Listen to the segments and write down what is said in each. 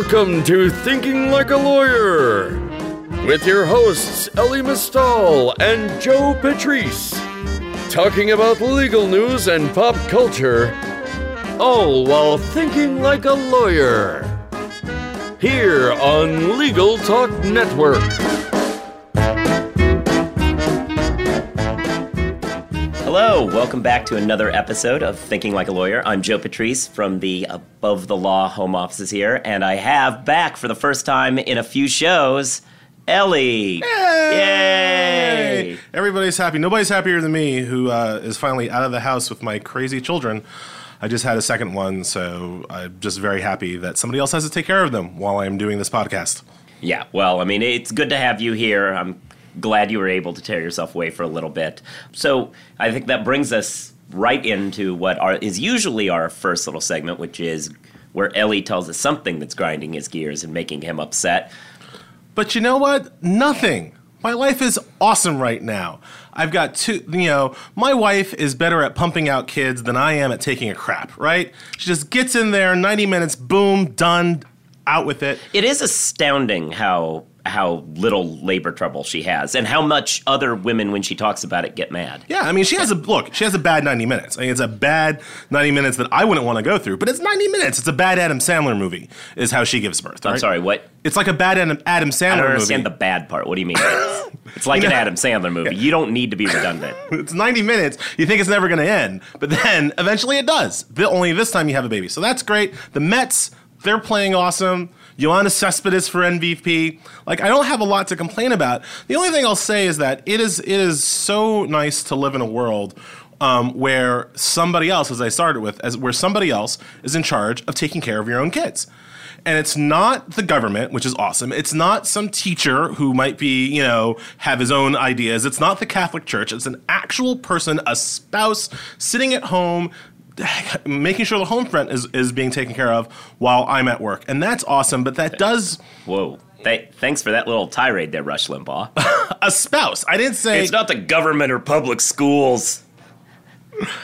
Welcome to Thinking Like a Lawyer with your hosts Elie Mystal and Joe Patrice, talking about legal news and pop culture, all while thinking like a lawyer. Here on Legal Talk Network. Hello, welcome back to another episode of Thinking Like a Lawyer. I'm Joe Patrice from the Above the Law home offices here, and I have back for the first time in a few shows, Elie. Yay! Everybody's happy. Nobody's happier than me, who uh, is finally out of the house with my crazy children. I just had a second one, so I'm just very happy that somebody else has to take care of them while I'm doing this podcast. Yeah, well, I mean, it's good to have you here. I'm glad you were able to tear yourself away for a little bit. So I think that brings us right into what are, is usually our first little segment, which is where Elie tells us something that's grinding his gears and making him upset. But you know what? Nothing. My life is awesome right now. I've got two, you know, my wife is better at pumping out kids than I am at taking a crap, right? She just gets in there, 90 minutes, boom, done, out with it. It is astounding how how little labor trouble she has and how much other women when she talks about it get mad. Yeah, I mean, she has a look. She has a bad ninety minutes. I mean, it's a bad ninety minutes that I wouldn't want to go through. But it's ninety minutes. It's a bad Adam Sandler movie. Is how she gives birth. I'm sorry, what? It's like a bad Adam, Adam Sandler movie. I don't understand movie. the bad part. What do you mean? it's like You an Adam Sandler movie. You don't need to be redundant. it's 90 minutes. You think it's never going to end, but then eventually it does. The, only this time you have a baby. So that's great. The Mets, they're playing awesome. Yoenis Cespedes for MVP. Like I don't have a lot to complain about. The only thing I'll say is that it is it is so nice to live in a world um, where somebody else, as I started with, as where somebody else is in charge of taking care of your own kids. And it's not the government, which is awesome. It's not some teacher who might be, you know, have his own ideas. It's not the Catholic Church. It's an actual person, a spouse, sitting at home, making sure the home front is, is being taken care of while I'm at work. And that's awesome. But that does Whoa. Th- thanks for that little tirade there, Rush Limbaugh. a spouse. I didn't say it's not the government or public schools.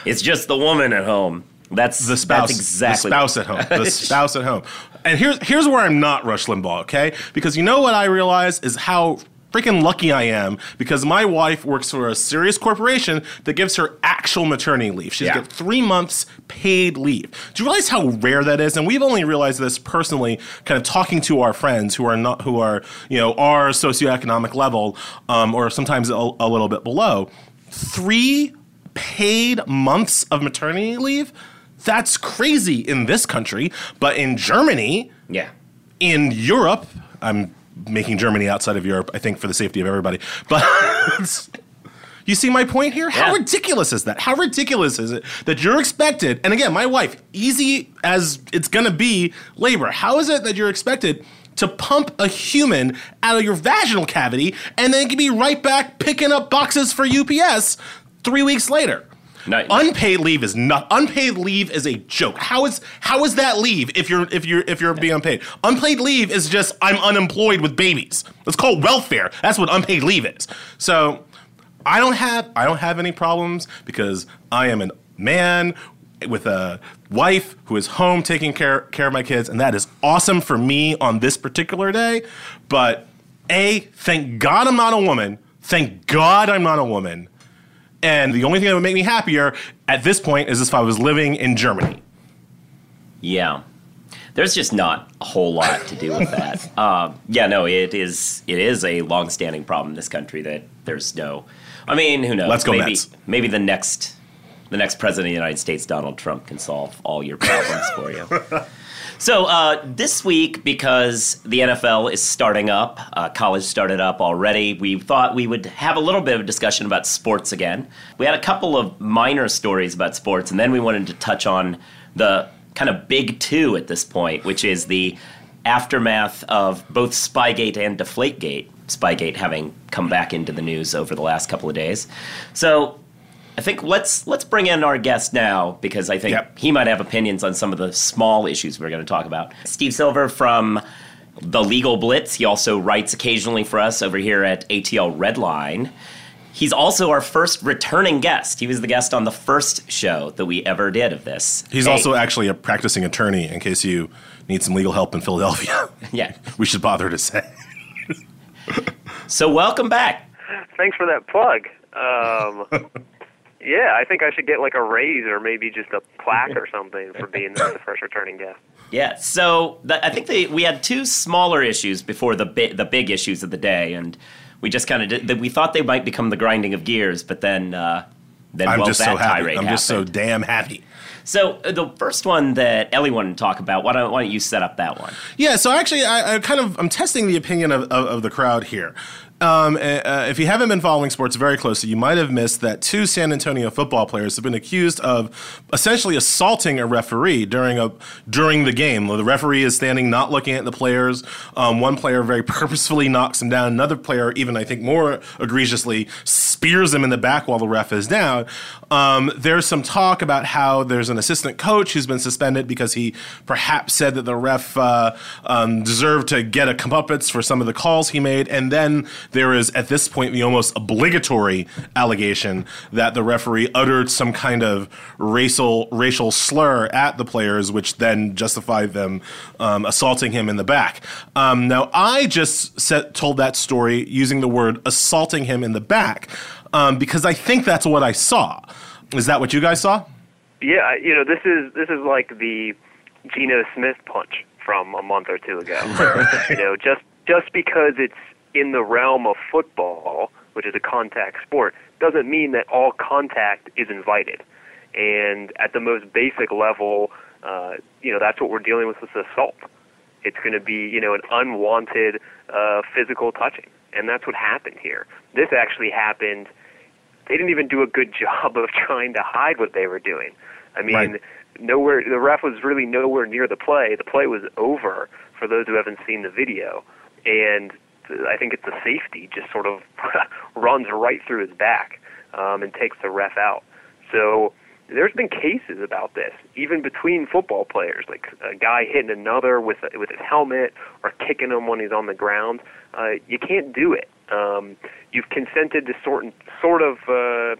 It's just the woman at home. That's the spouse, That's exactly the spouse at home. The spouse at home. And here's here's where I'm not Rush Limbaugh, okay? Because you know what I realize is how freaking lucky I am because my wife works for a serious corporation that gives her actual maternity leave. She's Yeah. got three months paid leave. Do you realize how rare that is? And we've only realized this personally, kind of talking to our friends who are not who are you know our socioeconomic level, um, or sometimes a, a little bit below. Three paid months of maternity leave. That's crazy in this country, but in Germany, Yeah. in Europe, I'm making Germany outside of Europe, I think, for the safety of everybody. But you see my point here? How Yeah. ridiculous is that? How ridiculous is it that you're expected, and again, my wife, easy as it's gonna be labor, how is it that you're expected? To pump a human out of your vaginal cavity and then be right back picking up boxes for UPS three weeks later. Unpaid leave is not unpaid leave is a joke. How is how is that leave if you're if you're if you're being unpaid? Unpaid leave is just I'm unemployed with babies. It's called welfare. That's what unpaid leave is. So I don't have I don't have any problems because I am a man with a wife who is home taking care care of my kids, and that is awesome for me on this particular day. But a thank God I'm not a woman. Thank God I'm not a woman. And the only thing that would make me happier at this point is if I was living in Germany. Yeah. There's just not a whole lot to do with that. um, yeah, no, it is it is a long-standing problem in this country that there's no. I mean, who knows? Let's go maybe Mets. maybe the next the next president of the United States, Donald Trump, can solve all your problems for you. So uh, this week, because the NFL is starting up, uh, college started up already, we thought we would have a little bit of a discussion about sports again. We had a couple of minor stories about sports, and then we wanted to touch on the kind of big two at this point, which is the aftermath of both Spygate and Deflategate. Spygate having come back into the news over the last couple of days. So I think let's let's bring in our guest now because I think Yep. he might have opinions on some of the small issues we're going to talk about. Steve Silver from the Legal Blitz. He also writes occasionally for us over here at ATL Redline. He's also our first returning guest. He was the guest on the first show that we ever did of this. He's Hey, also actually a practicing attorney in case you need some legal help in Philadelphia. yeah. we should bother to say. So welcome back. Thanks for that plug. Um, yeah, I think I should get like a raise or maybe just a plaque or something for being the first returning guest. Yeah. So th- I think they, we had two smaller issues before the bi- the big issues of the day, and we just kind of we thought they might become the grinding of gears, but then uh, then I'm well, just that so happy. tirade I'm just so damn happy. So uh, the first one that Elie wanted to talk about. Why don't why don't you set up that one? Yeah, so actually, I, I kind of I'm testing the opinion of, of, of the crowd here. Um, uh, if you haven't been following sports very closely, you might have missed that two San Antonio football players have been accused of essentially assaulting a referee during a during the game. The referee is standing, not looking at the players. Um, one player very purposefully knocks him down. Another player, even I think more egregiously, spears him in the back while the ref is down. Um, there's some talk about how there's an assistant coach who's been suspended because he perhaps said that the ref uh, um, deserved to get a comeuppance for some of the calls he made. And then there is, at this point, the almost obligatory allegation that the referee uttered some kind of racial racial slur at the players, which then justified them um, assaulting him in the back. Um, now, I just said, told that story using the word assaulting him in the back um, because I think that's what I saw. Is that what you guys saw? Yeah, you know, this is this is like the Geno Smith punch from a month or two ago. you know, just just because it's in the realm of football, which is a contact sport, doesn't mean that all contact is invited. And at the most basic level, uh, you know, that's what we're dealing with with assault. It's going to be, you know, an unwanted uh, physical touching, and that's what happened here. This actually happened they didn't even do a good job of trying to hide what they were doing. I mean, Right. nowhere the ref was really nowhere near the play. The play was over for those who haven't seen the video, and I think it's a safety just sort of runs right through his back um, and takes the ref out. So there's been cases about this, even between football players, like a guy hitting another with a, with his helmet or kicking him when he's on the ground. Uh, you can't do it. Um, you've consented to sort sort of uh,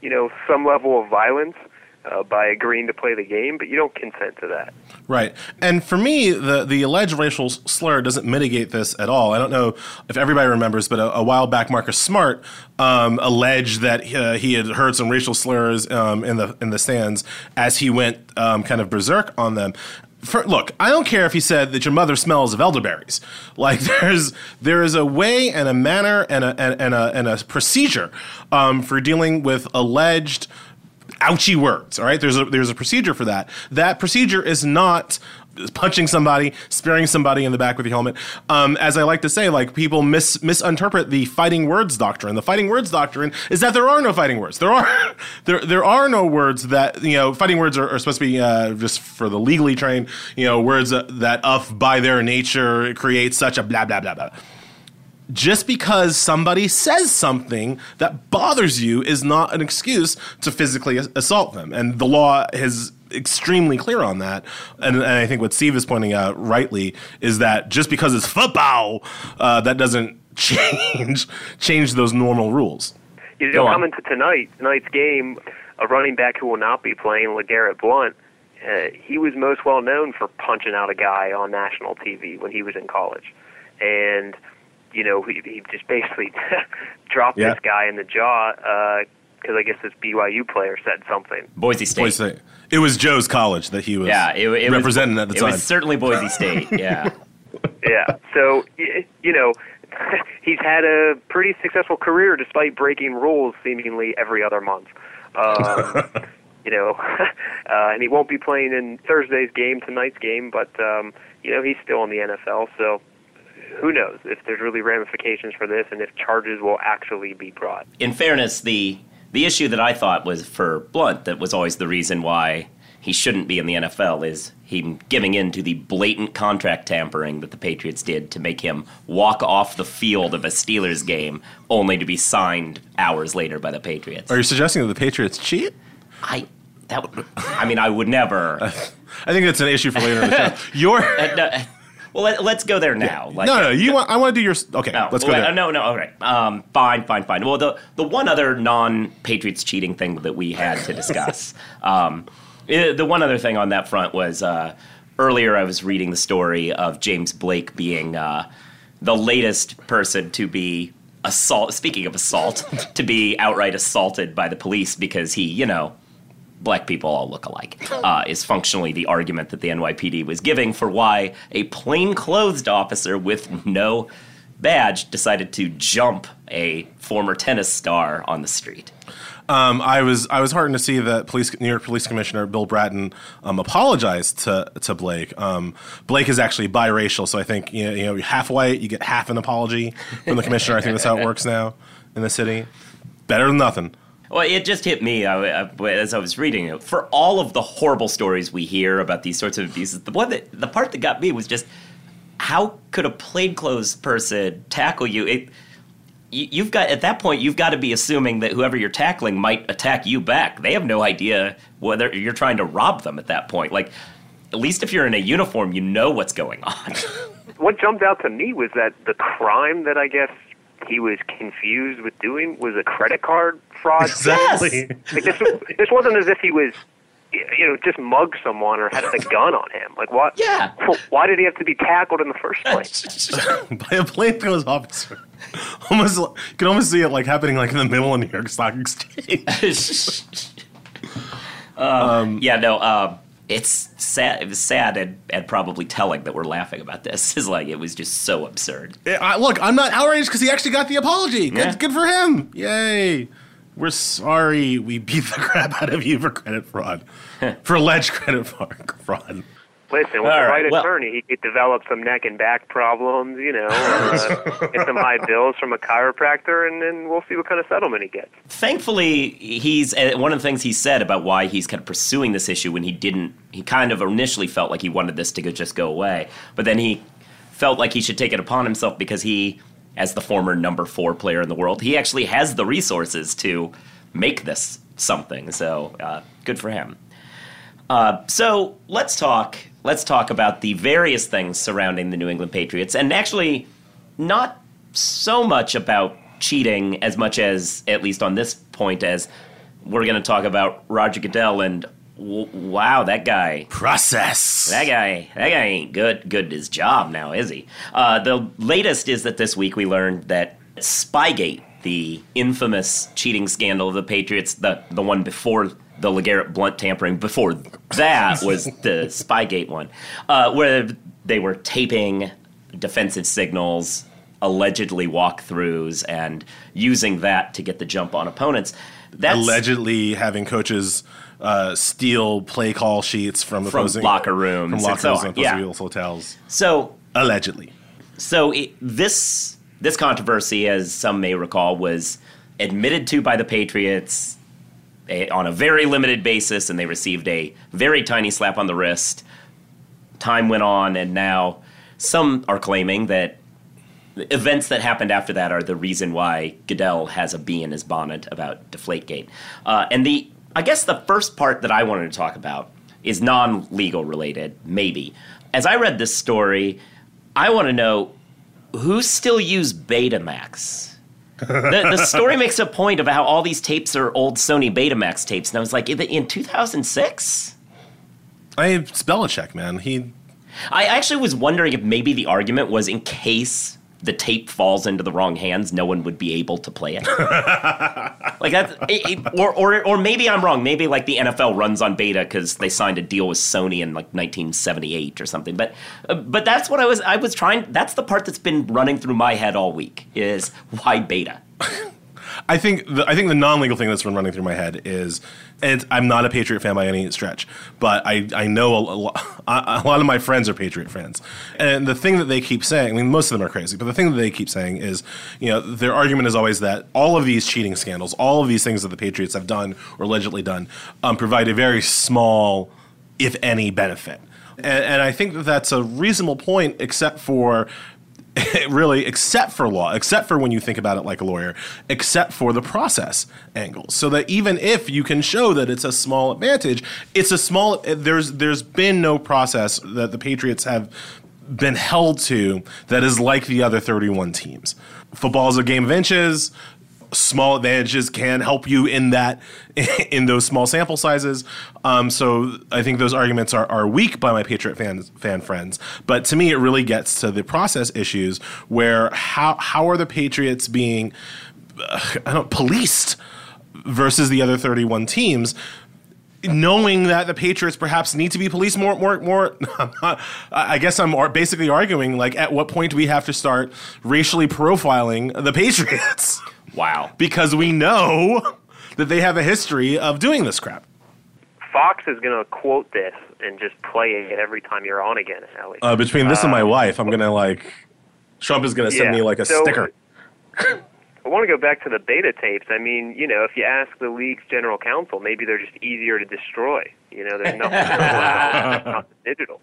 you know some level of violence uh, by agreeing to play the game, but you don't consent to that. Right. And for me, the, the alleged racial slur doesn't mitigate this at all. I don't know if everybody remembers, but a, a while back, Marcus Smart um, alleged that uh, he had heard some racial slurs um, in the in the stands as he went um, kind of berserk on them. For, look, I don't care if he said that your mother smells of elderberries. Like there's there is a way and a manner and a and, and a and a procedure um, for dealing with alleged ouchy words. All right, there's a there's a procedure for that. That procedure is not punching somebody, spearing somebody in the back with your helmet. Um, as I like to say, like people mis- misinterpret the fighting words doctrine. The fighting words doctrine is that there are no fighting words. There are there there are no words that you know. Fighting words are, are supposed to be uh, just for the legally trained. You know, words that, that of by their nature create such a blah blah blah blah just because somebody says something that bothers you is not an excuse to physically assault them. And the law is extremely clear on that. And, and I think what Steve is pointing out rightly is that just because it's football, uh, that doesn't change change those normal rules. You know, on. coming to tonight, tonight's game, a running back who will not be playing, LeGarrette Blunt, uh, he was most well known for punching out a guy on national TV when he was in college. And, you know, he, he just basically dropped Yeah. this guy in the jaw because I guess this BYU player said something. Boise State. Boise State. It was Joe's college that he was Yeah, it, it representing was, at the time. it was certainly Boise State. Yeah. Yeah. So, you know, he's had a pretty successful career despite breaking rules seemingly every other month. Um, you know, uh, and he won't be playing in Thursday's game, tonight's game, but, um, you know, he's still in the NFL. So who knows if there's really ramifications for this and if charges will actually be brought. in fairness, the the issue that I thought was for Blunt that was always the reason why he shouldn't be in the NFL is him giving in to the blatant contract tampering that the Patriots did to make him walk off the field of a Steelers game only to be signed hours later by the Patriots. Are you suggesting that the Patriots cheat? I that would, I mean I would never I think that's an issue for later in the show. Your Uh, no, well, let, us go there now. Like, no, no, you want. I want to do your. Okay, no, let's go well, there. No, no, all right. Um, fine, fine, fine. Well, the the one other non-Patriots cheating thing that we had to discuss. um, the one other thing on that front was uh, earlier I was reading the story of James Blake being uh, the latest person to be assault. Speaking of assault, to be outright assaulted by the police because he, you know, black people all look alike, uh, is functionally the argument that the NYPD was giving for why a plainclothes officer with no badge decided to jump a former tennis star on the street. Um, I was I was heartened to see that police New York Police Commissioner Bill Bratton um, apologized to to Blake. Um, Blake is actually biracial, so I think you know, you know half white, you get half an apology from the commissioner. I think that's how it works now in the city. Better than nothing. Well, it just hit me I, I, as I was reading it. For all of the horrible stories we hear about these sorts of abuses, the one that the part that got me was just how could a plainclothes person tackle you? It, you've got at that point you've got to be assuming that whoever you're tackling might attack you back. They have no idea whether you're trying to rob them at that point. Like at least if you're in a uniform, you know what's going on. what jumped out to me was that the crime that I guess he was confused with doing was a credit card fraud. Exactly. Like this, this wasn't as if he was, you know, just mugged someone or had a gun on him. Like what? Yeah. Why did he have to be tackled in the first place? By a plainclothes officer. Almost, you can almost see it like happening like in the middle of New York Stock Exchange. um, yeah, no. Um, it's sad. It was sad and, and probably telling that we're laughing about this. Is like it was just so absurd. I, look, I'm not outraged because he actually got the apology. Good, Yeah. good for him. Yay. We're sorry we beat the crap out of you for credit fraud, for alleged credit fraud. Listen, with All the right, right well- attorney, he could develop some neck and back problems, you know, uh, get some high bills from a chiropractor, and then we'll see what kind of settlement he gets. Thankfully, he's uh, one of the things he said about why he's kind of pursuing this issue when he didn't. He kind of initially felt like he wanted this to just go away, but then he felt like he should take it upon himself because he, as the former number four player in the world, he actually has the resources to make this something. So uh, good for him. Uh, so let's talk. Let's talk about the various things surrounding the New England Patriots, and actually, not so much about cheating as much as, at least on this point, as we're going to talk about Roger Goodell and w- wow, that guy Process. that guy, that guy ain't good. Good at his job now, is he? Uh, the latest is that this week we learned that Spygate, the infamous cheating scandal of the Patriots, the the one before the LeGarrette Blunt tampering, before that was the Spygate one, uh, where they were taping defensive signals, allegedly walkthroughs, and using that to get the jump on opponents. That's Allegedly having coaches uh, steal play call sheets from, From opposing, locker rooms from and locker so rooms on, and yeah. hotels. so Allegedly. So it, this this controversy, as some may recall, was admitted to by the Patriots on a very limited basis, and they received a very tiny slap on the wrist. Time went on, and now some are claiming that events that happened after that are the reason why Goodell has a bee in his bonnet about Deflategate. Uh, and the I guess the first part that I wanted to talk about is non-legal related, maybe. As I read this story, I want to know who still use Betamax. The, the story makes a point about how all these tapes are old Sony Betamax tapes, and I was like, in, in 2006. I it's Belichick, man. He I actually was wondering if maybe the argument was in case the tape falls into the wrong hands, no one would be able to play it. like that, it, it- or, or or maybe I'm wrong. Maybe like the NFL runs on beta because they signed a deal with Sony in like 1978 or something. But uh, but that's what I was I was trying. That's the part that's been running through my head all week is why beta. I think the, I think the non-legal thing that's been running through my head is, and I'm not a Patriot fan by any stretch, but I, I know a, a, lo- a lot of my friends are Patriot fans, and the thing that they keep saying, I mean, most of them are crazy, but the thing that they keep saying is, you know, their argument is always that all of these cheating scandals, all of these things that the Patriots have done or allegedly done, um, provide a very small, if any, benefit, and, and I think that that's a reasonable point, except for really, except for law, except for when you think about it like a lawyer, except for the process angle. So that even if you can show that it's a small advantage, it's a small. There's there's been no process that the Patriots have been held to that is like the other 31 teams. Football is a game of inches. Small advantages can help you in that in those small sample sizes. Um, so I think those arguments are, are weak by my Patriot fan fan friends. But to me, it really gets to the process issues where how how are the Patriots being uh, I don't policed versus the other 31 teams knowing that the Patriots perhaps need to be policed more, more, more. I guess I'm basically arguing like, at what point do we have to start racially profiling the Patriots? Wow. because we know that they have a history of doing this crap. Fox is going to quote this and just play it every time you're on again, Elie. Uh, between this and my wife, I'm gonna like. Trump is gonna send Yeah, me like a so- sticker. I want to go back to the beta tapes. I mean, you know, if you ask the league's general counsel, maybe they're just easier to destroy. You know, there's nothing not digital.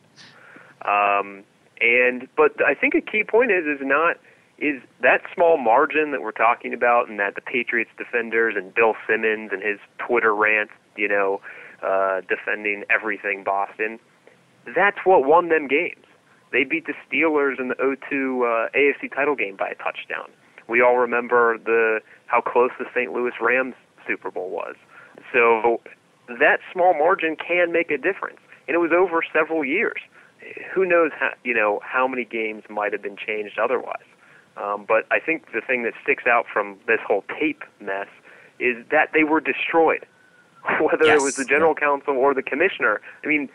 Um, and but I think a key point is is not is that small margin that we're talking about, and that the Patriots defenders and Bill Simmons and his Twitter rant, you know, uh, defending everything Boston. That's what won them games. They beat the Steelers in the 0-2 uh, AFC title game by a touchdown. We all remember the how close the St. Louis Rams Super Bowl was. So that small margin can make a difference, and it was over several years. Who knows how you know how many games might have been changed otherwise? Um, but I think the thing that sticks out from this whole tape mess is that they were destroyed. Whether it was the general counsel or the commissioner, I mean,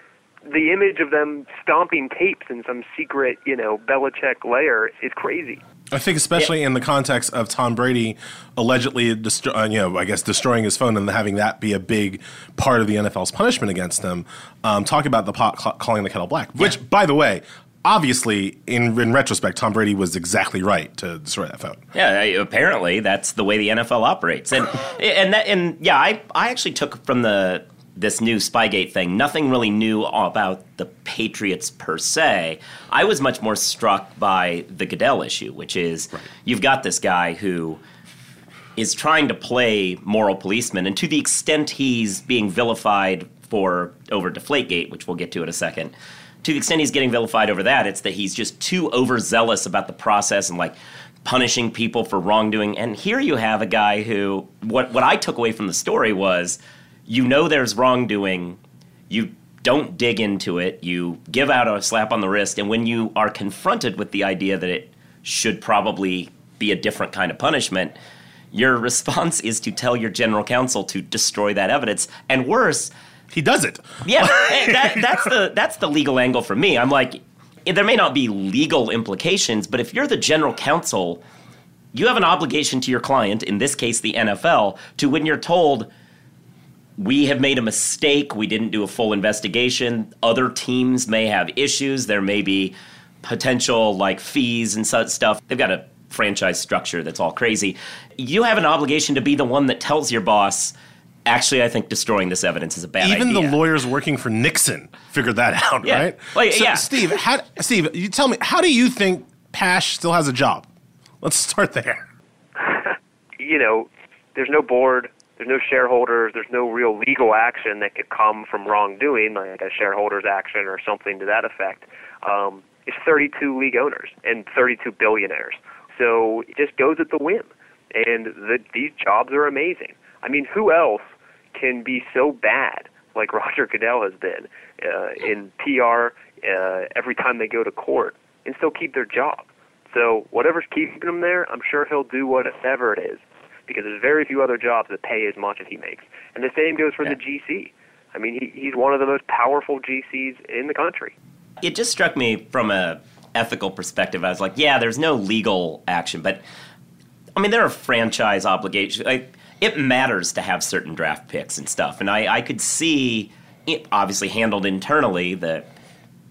the image of them stomping tapes in some secret, you know, Belichick lair is crazy. I think, especially in the context of Tom Brady allegedly, destro- uh, you know, I guess destroying his phone and having that be a big part of the NFL's punishment against him. Um, talk about the pot cl- calling the kettle black, which, by the way, obviously, in, in retrospect, Tom Brady was exactly right to destroy that phone. Yeah, apparently that's the way the NFL operates, and and that and yeah, I I actually took from the this new Spygate thing nothing really new about the Patriots per se. I was much more struck by the Goodell issue, which is you've got this guy who is trying to play moral policeman, and to the extent he's being vilified for over Deflategate, which we'll get to in a second, to the extent he's getting vilified over that, it's that he's just too overzealous about the process and like punishing people for wrongdoing. And here you have a guy who, what what I took away from the story was, you know, there's wrongdoing, you don't dig into it, you give out a slap on the wrist, and when you are confronted with the idea that it should probably be a different kind of punishment, your response is to tell your general counsel to destroy that evidence. And worse, He does it. yeah, that, that's the that's the legal angle for me. I'm like, there may not be legal implications, but if you're the general counsel, you have an obligation to your client, in this case the NFL, to when you're told we have made a mistake, we didn't do a full investigation, other teams may have issues, there may be potential like fees and such stuff. They've got a franchise structure that's all crazy. You have an obligation to be the one that tells your boss, actually I think destroying this evidence is a bad Even idea. Even the lawyers working for Nixon figured that out, Yeah. right? Well, so, yeah. Steve, how, Steve, you tell me, how do you think Pash still has a job? Let's start there. you know, there's no board, there's no shareholders, there's no real legal action that could come from wrongdoing, like a shareholders action or something to that effect. Um, it's 32 league owners and 32 billionaires, so it just goes at the whim. And the, these jobs are amazing. I mean, who else can be so bad like Roger Goodell has been uh, in PR uh, every time they go to court and still keep their job? So whatever's keeping him there, I'm sure he'll do whatever it is, because there's very few other jobs that pay as much as he makes. And the same goes for the GC. I mean, he, he's one of the most powerful GCs in the country. it just struck me from a ethical perspective. I was like, yeah, there's no legal action, but I mean, there are franchise obligations. Like, it matters to have certain draft picks and stuff, and I, I could see it obviously handled internally the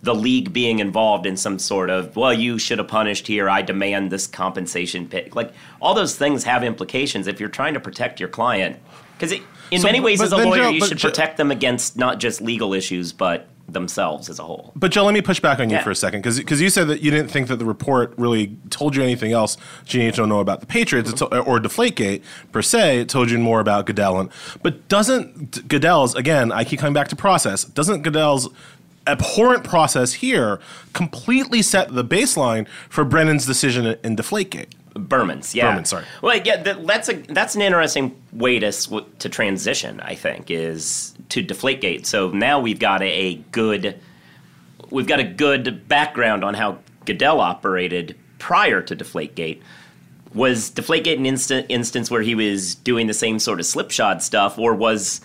the league being involved in some sort of well, you should have punished here. I demand this compensation pick. Like all those things have implications if you're trying to protect your client. Because in So, many ways, as a lawyer, Joe, you should Joe- protect them against not just legal issues, but themselves as a whole. But Joe, let me push back on you Yeah. for a second because you said that you didn't think that the report really told you anything else you needed to know about the Patriots to- or Deflategate per se. It told you more about Goodell. And, but doesn't Goodell's again? I keep coming back to process. Doesn't Goodell's abhorrent process here completely set the baseline for Brennan's decision in Deflategate. Berman's, yeah. Berman, sorry. Well, yeah, that, that's a that's an interesting way to to transition. I think is to Deflategate. So now we've got a, a good we've got a good background on how Goodell operated prior to Deflategate. Was Deflategate an instant instance where he was doing the same sort of slipshod stuff, or was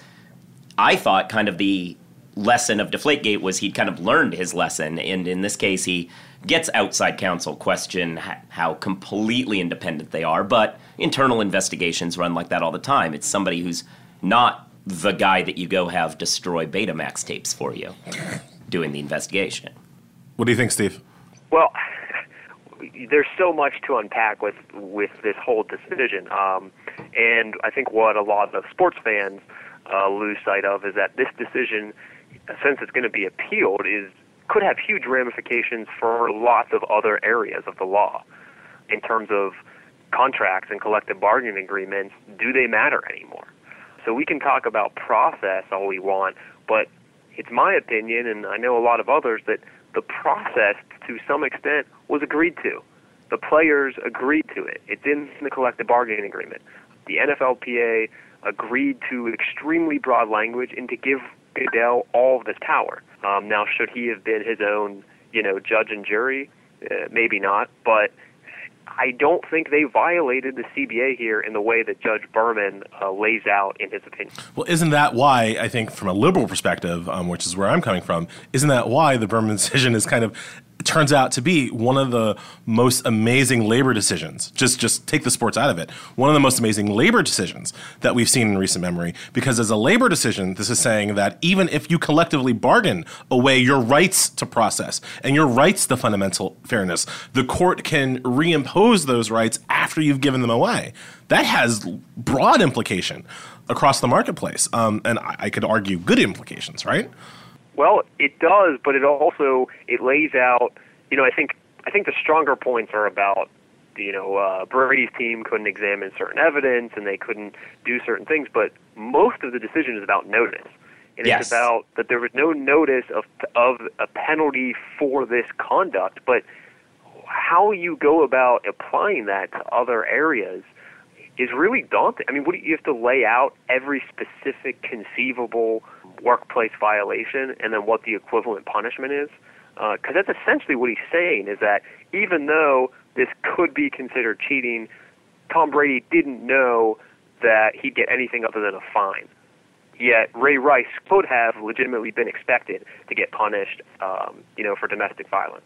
I thought kind of the lesson of Deflategate was he'd kind of learned his lesson, and in this case, he gets outside counsel question how completely independent they are. But internal investigations run like that all the time. It's somebody who's not the guy that you go have destroy Betamax tapes for you doing the investigation. What do you think, Steve? Well, there's so much to unpack with with this whole decision, um, and I think what a lot of sports fans uh, lose sight of is that this decision, since it's going to be appealed, is could have huge ramifications for lots of other areas of the law in terms of contracts and collective bargaining agreements. Do they matter anymore? So we can talk about process all we want, but it's my opinion, and I know a lot of others, that the process to some extent was agreed to. The players agreed to it. It's in the collective bargaining agreement. The NFLPA agreed to extremely broad language and to give Goodell all of this power. Um, now, should he have been his own, you know, judge and jury? Uh, maybe not, but I don't think they violated the CBA here in the way that Judge Berman uh, lays out in his opinion. Well, isn't that why I think, from a liberal perspective, um, which is where I'm coming from, isn't that why the Berman decision is kind of turns out to be one of the most amazing labor decisions. Just just take the sports out of it. One of the most amazing labor decisions that we've seen in recent memory because as a labor decision, this is saying that even if you collectively bargain away your rights to process and your rights to fundamental fairness, the court can reimpose those rights after you've given them away. That has broad implication across the marketplace, um, and I, I could argue good implications, right? Well, it does, but it also it lays out. You know, I think I think the stronger points are about you know uh, Brady's team couldn't examine certain evidence and they couldn't do certain things, but most of the decision is about notice, and yes. it's about that there was no notice of of a penalty for this conduct, but how you go about applying that to other areas is really daunting. I mean, what do you have to lay out every specific conceivable workplace violation and then what the equivalent punishment is? Because uh, that's essentially what he's saying is that even though this could be considered cheating, Tom Brady didn't know that he'd get anything other than a fine. Yet Ray Rice could have legitimately been expected to get punished, um, you know, for domestic violence.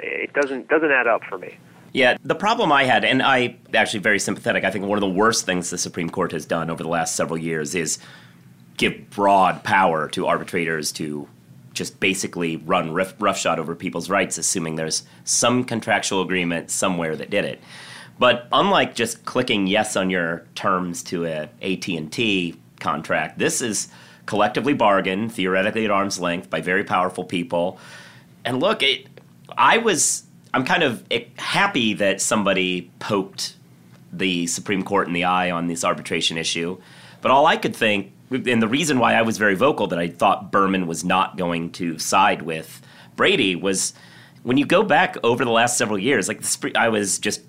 It doesn't doesn't add up for me. Yeah, the problem I had, and I actually very sympathetic. I think one of the worst things the Supreme Court has done over the last several years is give broad power to arbitrators to just basically run rough, roughshod over people's rights, assuming there's some contractual agreement somewhere that did it. But unlike just clicking yes on your terms to a AT&T contract, this is collectively bargained, theoretically at arm's length, by very powerful people. And look, it, I was I'm kind of happy that somebody poked the Supreme Court in the eye on this arbitration issue. But all I could think, and the reason why I was very vocal that I thought Berman was not going to side with Brady was when you go back over the last several years, like the, I was just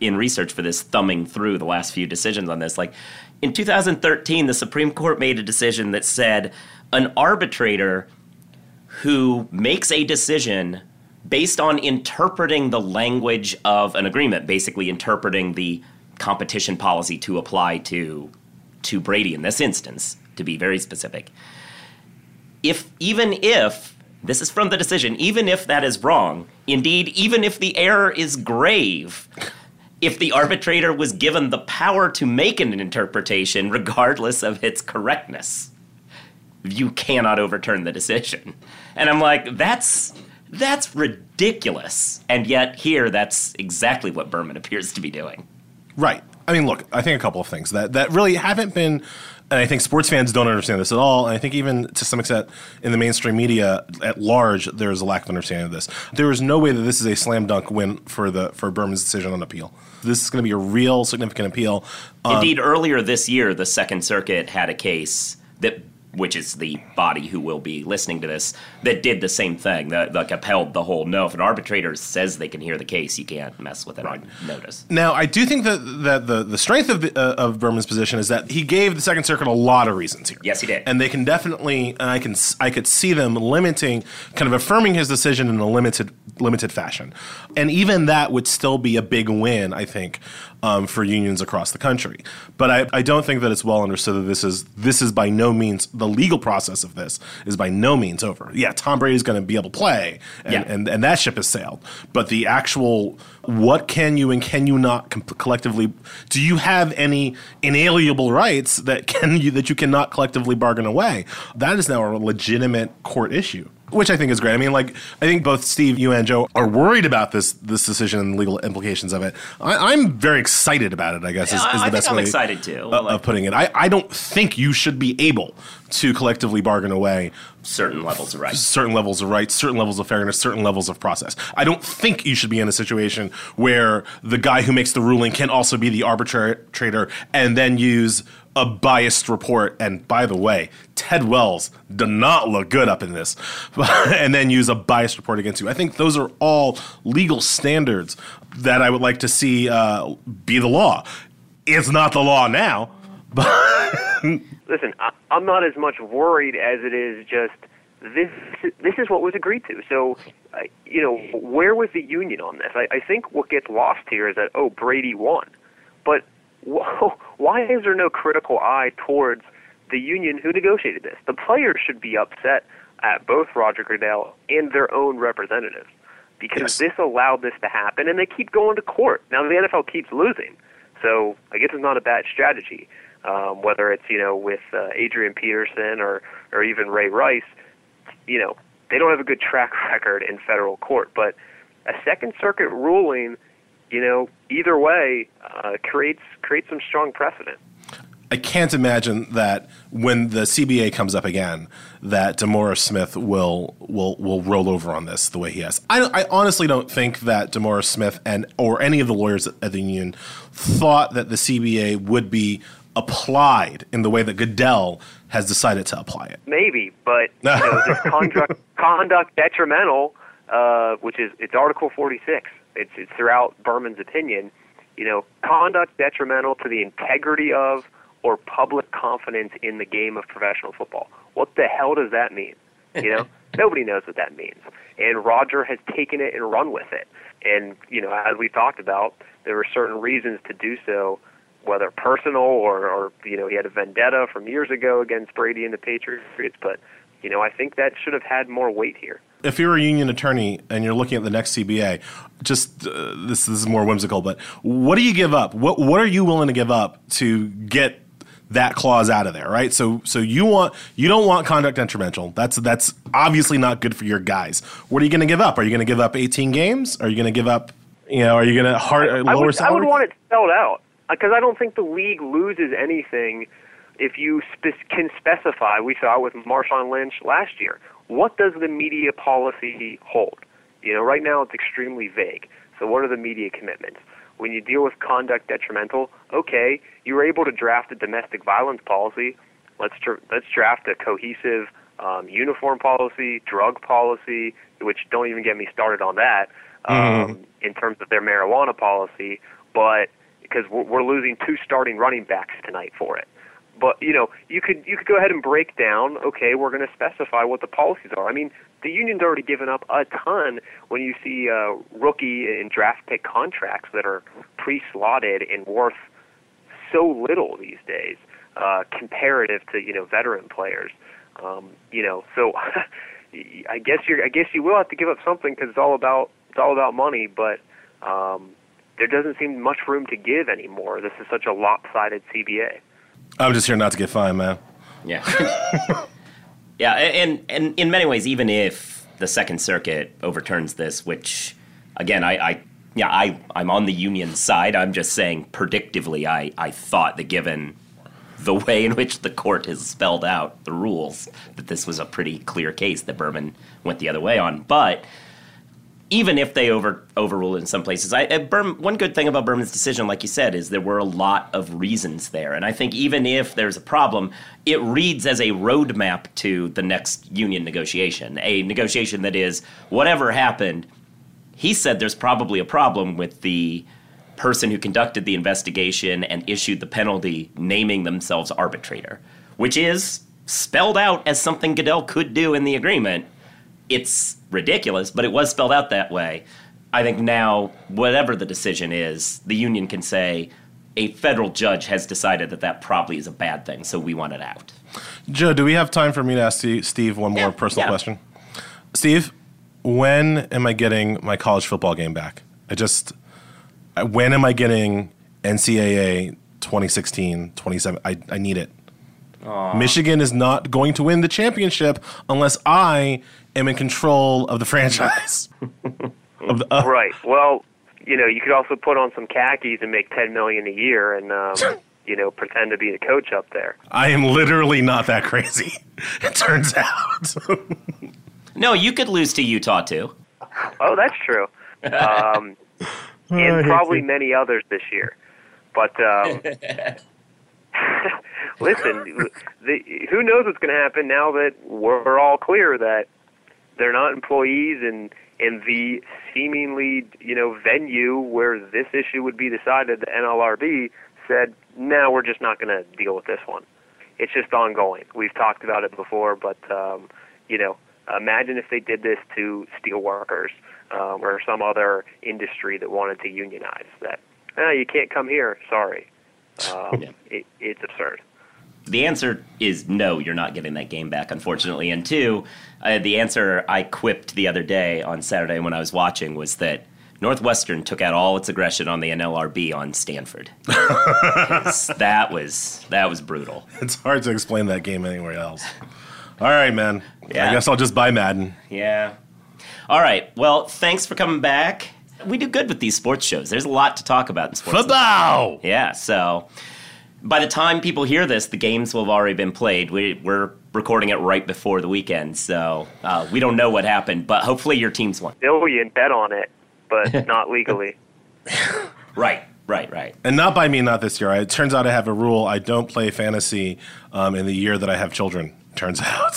in research for this, thumbing through the last few decisions on this. Like in 2013, the Supreme Court made a decision that said an arbitrator who makes a decision based on interpreting the language of an agreement, basically interpreting the competition policy to apply to to Brady in this instance, to be very specific. If even if this is from the decision, even if that is wrong, indeed, even if the error is grave, if the arbitrator was given the power to make an interpretation regardless of its correctness, you cannot overturn the decision. And I'm like, that's that's ridiculous. And yet, here, that's exactly what Berman appears to be doing. Right. I mean, look, I think a couple of things that, that really haven't been, and I think sports fans don't understand this at all. And I think even to some extent in the mainstream media at large, there's a lack of understanding of this. There is no way that this is a slam dunk win for the for Berman's decision on appeal. This is going to be a real significant appeal. Um, Indeed, earlier this year, the Second Circuit had a case that which is the body who will be listening to this, that did the same thing. That like upheld the whole no. If an arbitrator says they can hear the case, you can't mess with it on notice. Now, I do think that that the, the strength of uh, of Berman's position is that he gave the Second Circuit a lot of reasons here. Yes, he did. and they can definitely, and I can I could see them limiting, kind of affirming his decision in a limited limited fashion, and even that would still be a big win, I think, um, for unions across the country. But I, I don't think that it's well understood that this is this is by no means the legal process of this is by no means over. Yeah, Tom Brady's going to be able to play, and, Yeah. and and that ship has sailed. But the actual what can you and can you not com- collectively do you have any inalienable rights that can you that you cannot collectively bargain away? That is now a legitimate court issue. Which I think is great. I mean, like I think both Steve, you and Joe are worried about this this decision and the legal implications of it. I, I'm very excited about it. I guess is, I- is the I best think I'm way excited too. of- of putting it. I, I don't think you should be able to collectively bargain away Certain levels of rights. certain levels of rights, certain levels of fairness, certain levels of process. I don't think you should be in a situation where the guy who makes the ruling can also be the arbitrator and then use a biased report. And by the way, Ted Wells did not look good up in this, and then use a biased report against you. I think those are all legal standards that I would like to see uh, be the law. It's not the law now, but listen, I, I'm not as much worried as it is just this. This is what was agreed to. So, uh, you know, where was the union on this? I, I think what gets lost here is that oh, Brady won, but wh- why is there no critical eye towards the union who negotiated this? The players should be upset at both Roger Goodell and their own representatives because Yes. this allowed this to happen, and they keep going to court. Now the NFL keeps losing, so I guess it's not a bad strategy. Um, whether it's you know with uh, Adrian Peterson or or even Ray Rice, you know they don't have a good track record in federal court. But a Second Circuit ruling, you know, either way uh, creates creates some strong precedent. I can't imagine that when the CBA comes up again, that DeMaurice Smith will will will roll over on this the way he has. I, I honestly don't think that DeMaurice Smith and or any of the lawyers at the union thought that the CBA would be applied in the way that Goodell has decided to apply it. Maybe, but you know, this conduct conduct detrimental, uh, which is it's Article 46. It's it's throughout Berman's opinion. You know, conduct detrimental to the integrity of or public confidence in the game of professional football. What the hell does that mean? You know, nobody knows what that means. And Roger has taken it and run with it. And you know, as we talked about, there were certain reasons to do so whether personal or, or you know he had a vendetta from years ago against Brady and the Patriots, but you know I think that should have had more weight here. If you're a union attorney and you're looking at the next CBA, just uh, this, this is more whimsical, but what do you give up? What what are you willing to give up to get that clause out of there, right? So so you want you don't want conduct detrimental. That's that's obviously not good for your guys. What are you going to give up? Are you going to give up 18 games? Are you going to give up? You know, are you going to hard I lower would, I would want it spelled out because I don't think the league loses anything if you spe- can specify. We saw with Marshawn Lynch last year. What does the media policy hold? You know, right now it's extremely vague. So what are the media commitments? When you deal with conduct detrimental, okay, you were able to draft a domestic violence policy. Let's dr- let's draft a cohesive um, uniform policy, drug policy, which don't even get me started on that. Um, In terms of their marijuana policy, but because we're, we're losing two starting running backs tonight for it. But you know, you could you could go ahead and break down. Okay, we're going to specify what the policies are. I mean, the union's already given up a ton when you see uh, rookie and draft pick contracts that are pre-slotted and worth so little these days, uh, comparative to you know veteran players. Um, you know, so I guess you're I guess you will have to give up something because it's all about it's all about money, but. Um, there doesn't seem much room to give anymore. This is such a lopsided CBA. I'm just here not to get fined, man. Yeah. yeah, and, and in many ways, even if the Second Circuit overturns this, which, again, I, I yeah, I, I'm on the union side. I'm just saying, predictively, I, I thought that given the way in which the court has spelled out the rules, that this was a pretty clear case that Berman went the other way on. But even if they over overrule it in some places. I, I Berm, one good thing about Berman's decision, like you said, is there were a lot of reasons there, and I think even if there's a problem, it reads as a roadmap to the next union negotiation, a negotiation that is whatever happened. He said there's probably a problem with the person who conducted the investigation and issued the penalty naming themselves arbitrator, which is spelled out as something Goodell could do in the agreement. It's ridiculous, but it was spelled out that way. I think now, whatever the decision is, the union can say a federal judge has decided that that probably is a bad thing, so we want it out. Joe, do we have time for me to ask Steve one more Yeah, personal yeah. question? Steve, when am I getting my college football game back? I just, when am I getting NCAA 2016, 27? I, I need it. Michigan is not going to win the championship unless I am in control of the franchise. of the, uh, Right. Well, you know, you could also put on some khakis and make ten million a year, and um, you know, pretend to be the coach up there. I am literally not that crazy. It turns out. No, you could lose to Utah too. Oh, that's true. Um, and probably many others this year. But um, listen, the, who knows what's going to happen now that we're all clear that they're not employees and in the seemingly you know venue where this issue would be decided, the NLRB said, "No, we're just not going to deal with this one." It's just ongoing. We've talked about it before, but um, you know, imagine if they did this to steel workers um, or some other industry that wanted to unionize. That, oh, you can't come here. Sorry. Um, Yeah. it, it's absurd. The answer is no, you're not getting that game back, unfortunately. And two, uh, the answer I quipped the other day on Saturday when I was watching was that Northwestern took out all its aggression on the NLRB on Stanford. that was that was brutal. It's hard to explain that game anywhere else. All right, man. Yeah. I guess I'll just buy Madden. Yeah. All right. Well, thanks for coming back. We do good with these sports shows. There's a lot to talk about in sports. Football. Yeah, so by the time people hear this, the games will have already been played. We, we're recording it right before the weekend, so uh, we don't know what happened, but hopefully your team's won. Billion bet on it, but not legally. Right, right, right. And not by me, not this year. It turns out I have a rule. I don't play fantasy um, in the year that I have children. Turns out.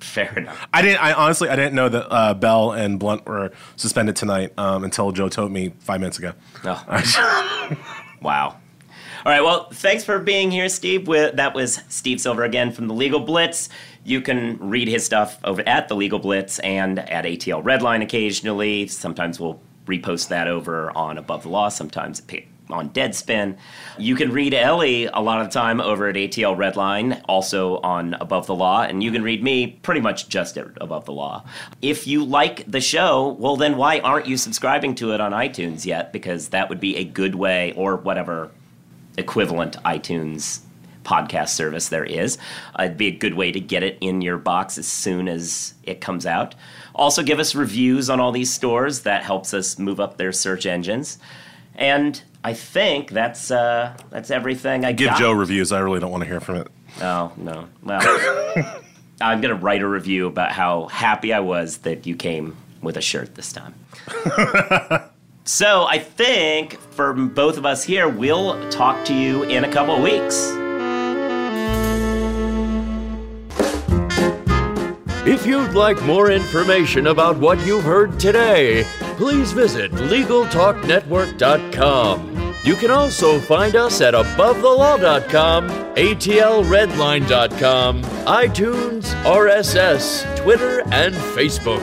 Fair enough. I didn't. I honestly, I didn't know that uh, Bell and Blunt were suspended tonight um, until Joe told me five minutes ago. Oh, wow. All right, well, thanks for being here, Steve. That was Steve Silver again from the Legal Blitz. You can read his stuff over at the Legal Blitz and at ATL Redline occasionally. Sometimes we'll repost that over on Above the Law, sometimes on Deadspin. You can read Elie a lot of the time over at ATL Redline, also on Above the Law, and you can read me pretty much just at Above the Law. If you like the show, well, then why aren't you subscribing to it on iTunes yet? Because that would be a good way, or whatever equivalent iTunes podcast service there is. Uh, it'd be a good way to get it in your box as soon as it comes out. Also, give us reviews on all these stores. That helps us move up their search engines. And I think that's uh, that's everything I Give got. Joe reviews. I really don't want to hear from it. Oh no. Well, I'm gonna write a review about how happy I was that you came with a shirt this time. so I think for both of us here, we'll talk to you in a couple of weeks. If you'd like more information about what you've heard today, please visit LegalTalkNetwork.com. You can also find us at AboveTheLaw.com, ATLRedline.com, iTunes, RSS, Twitter, and Facebook.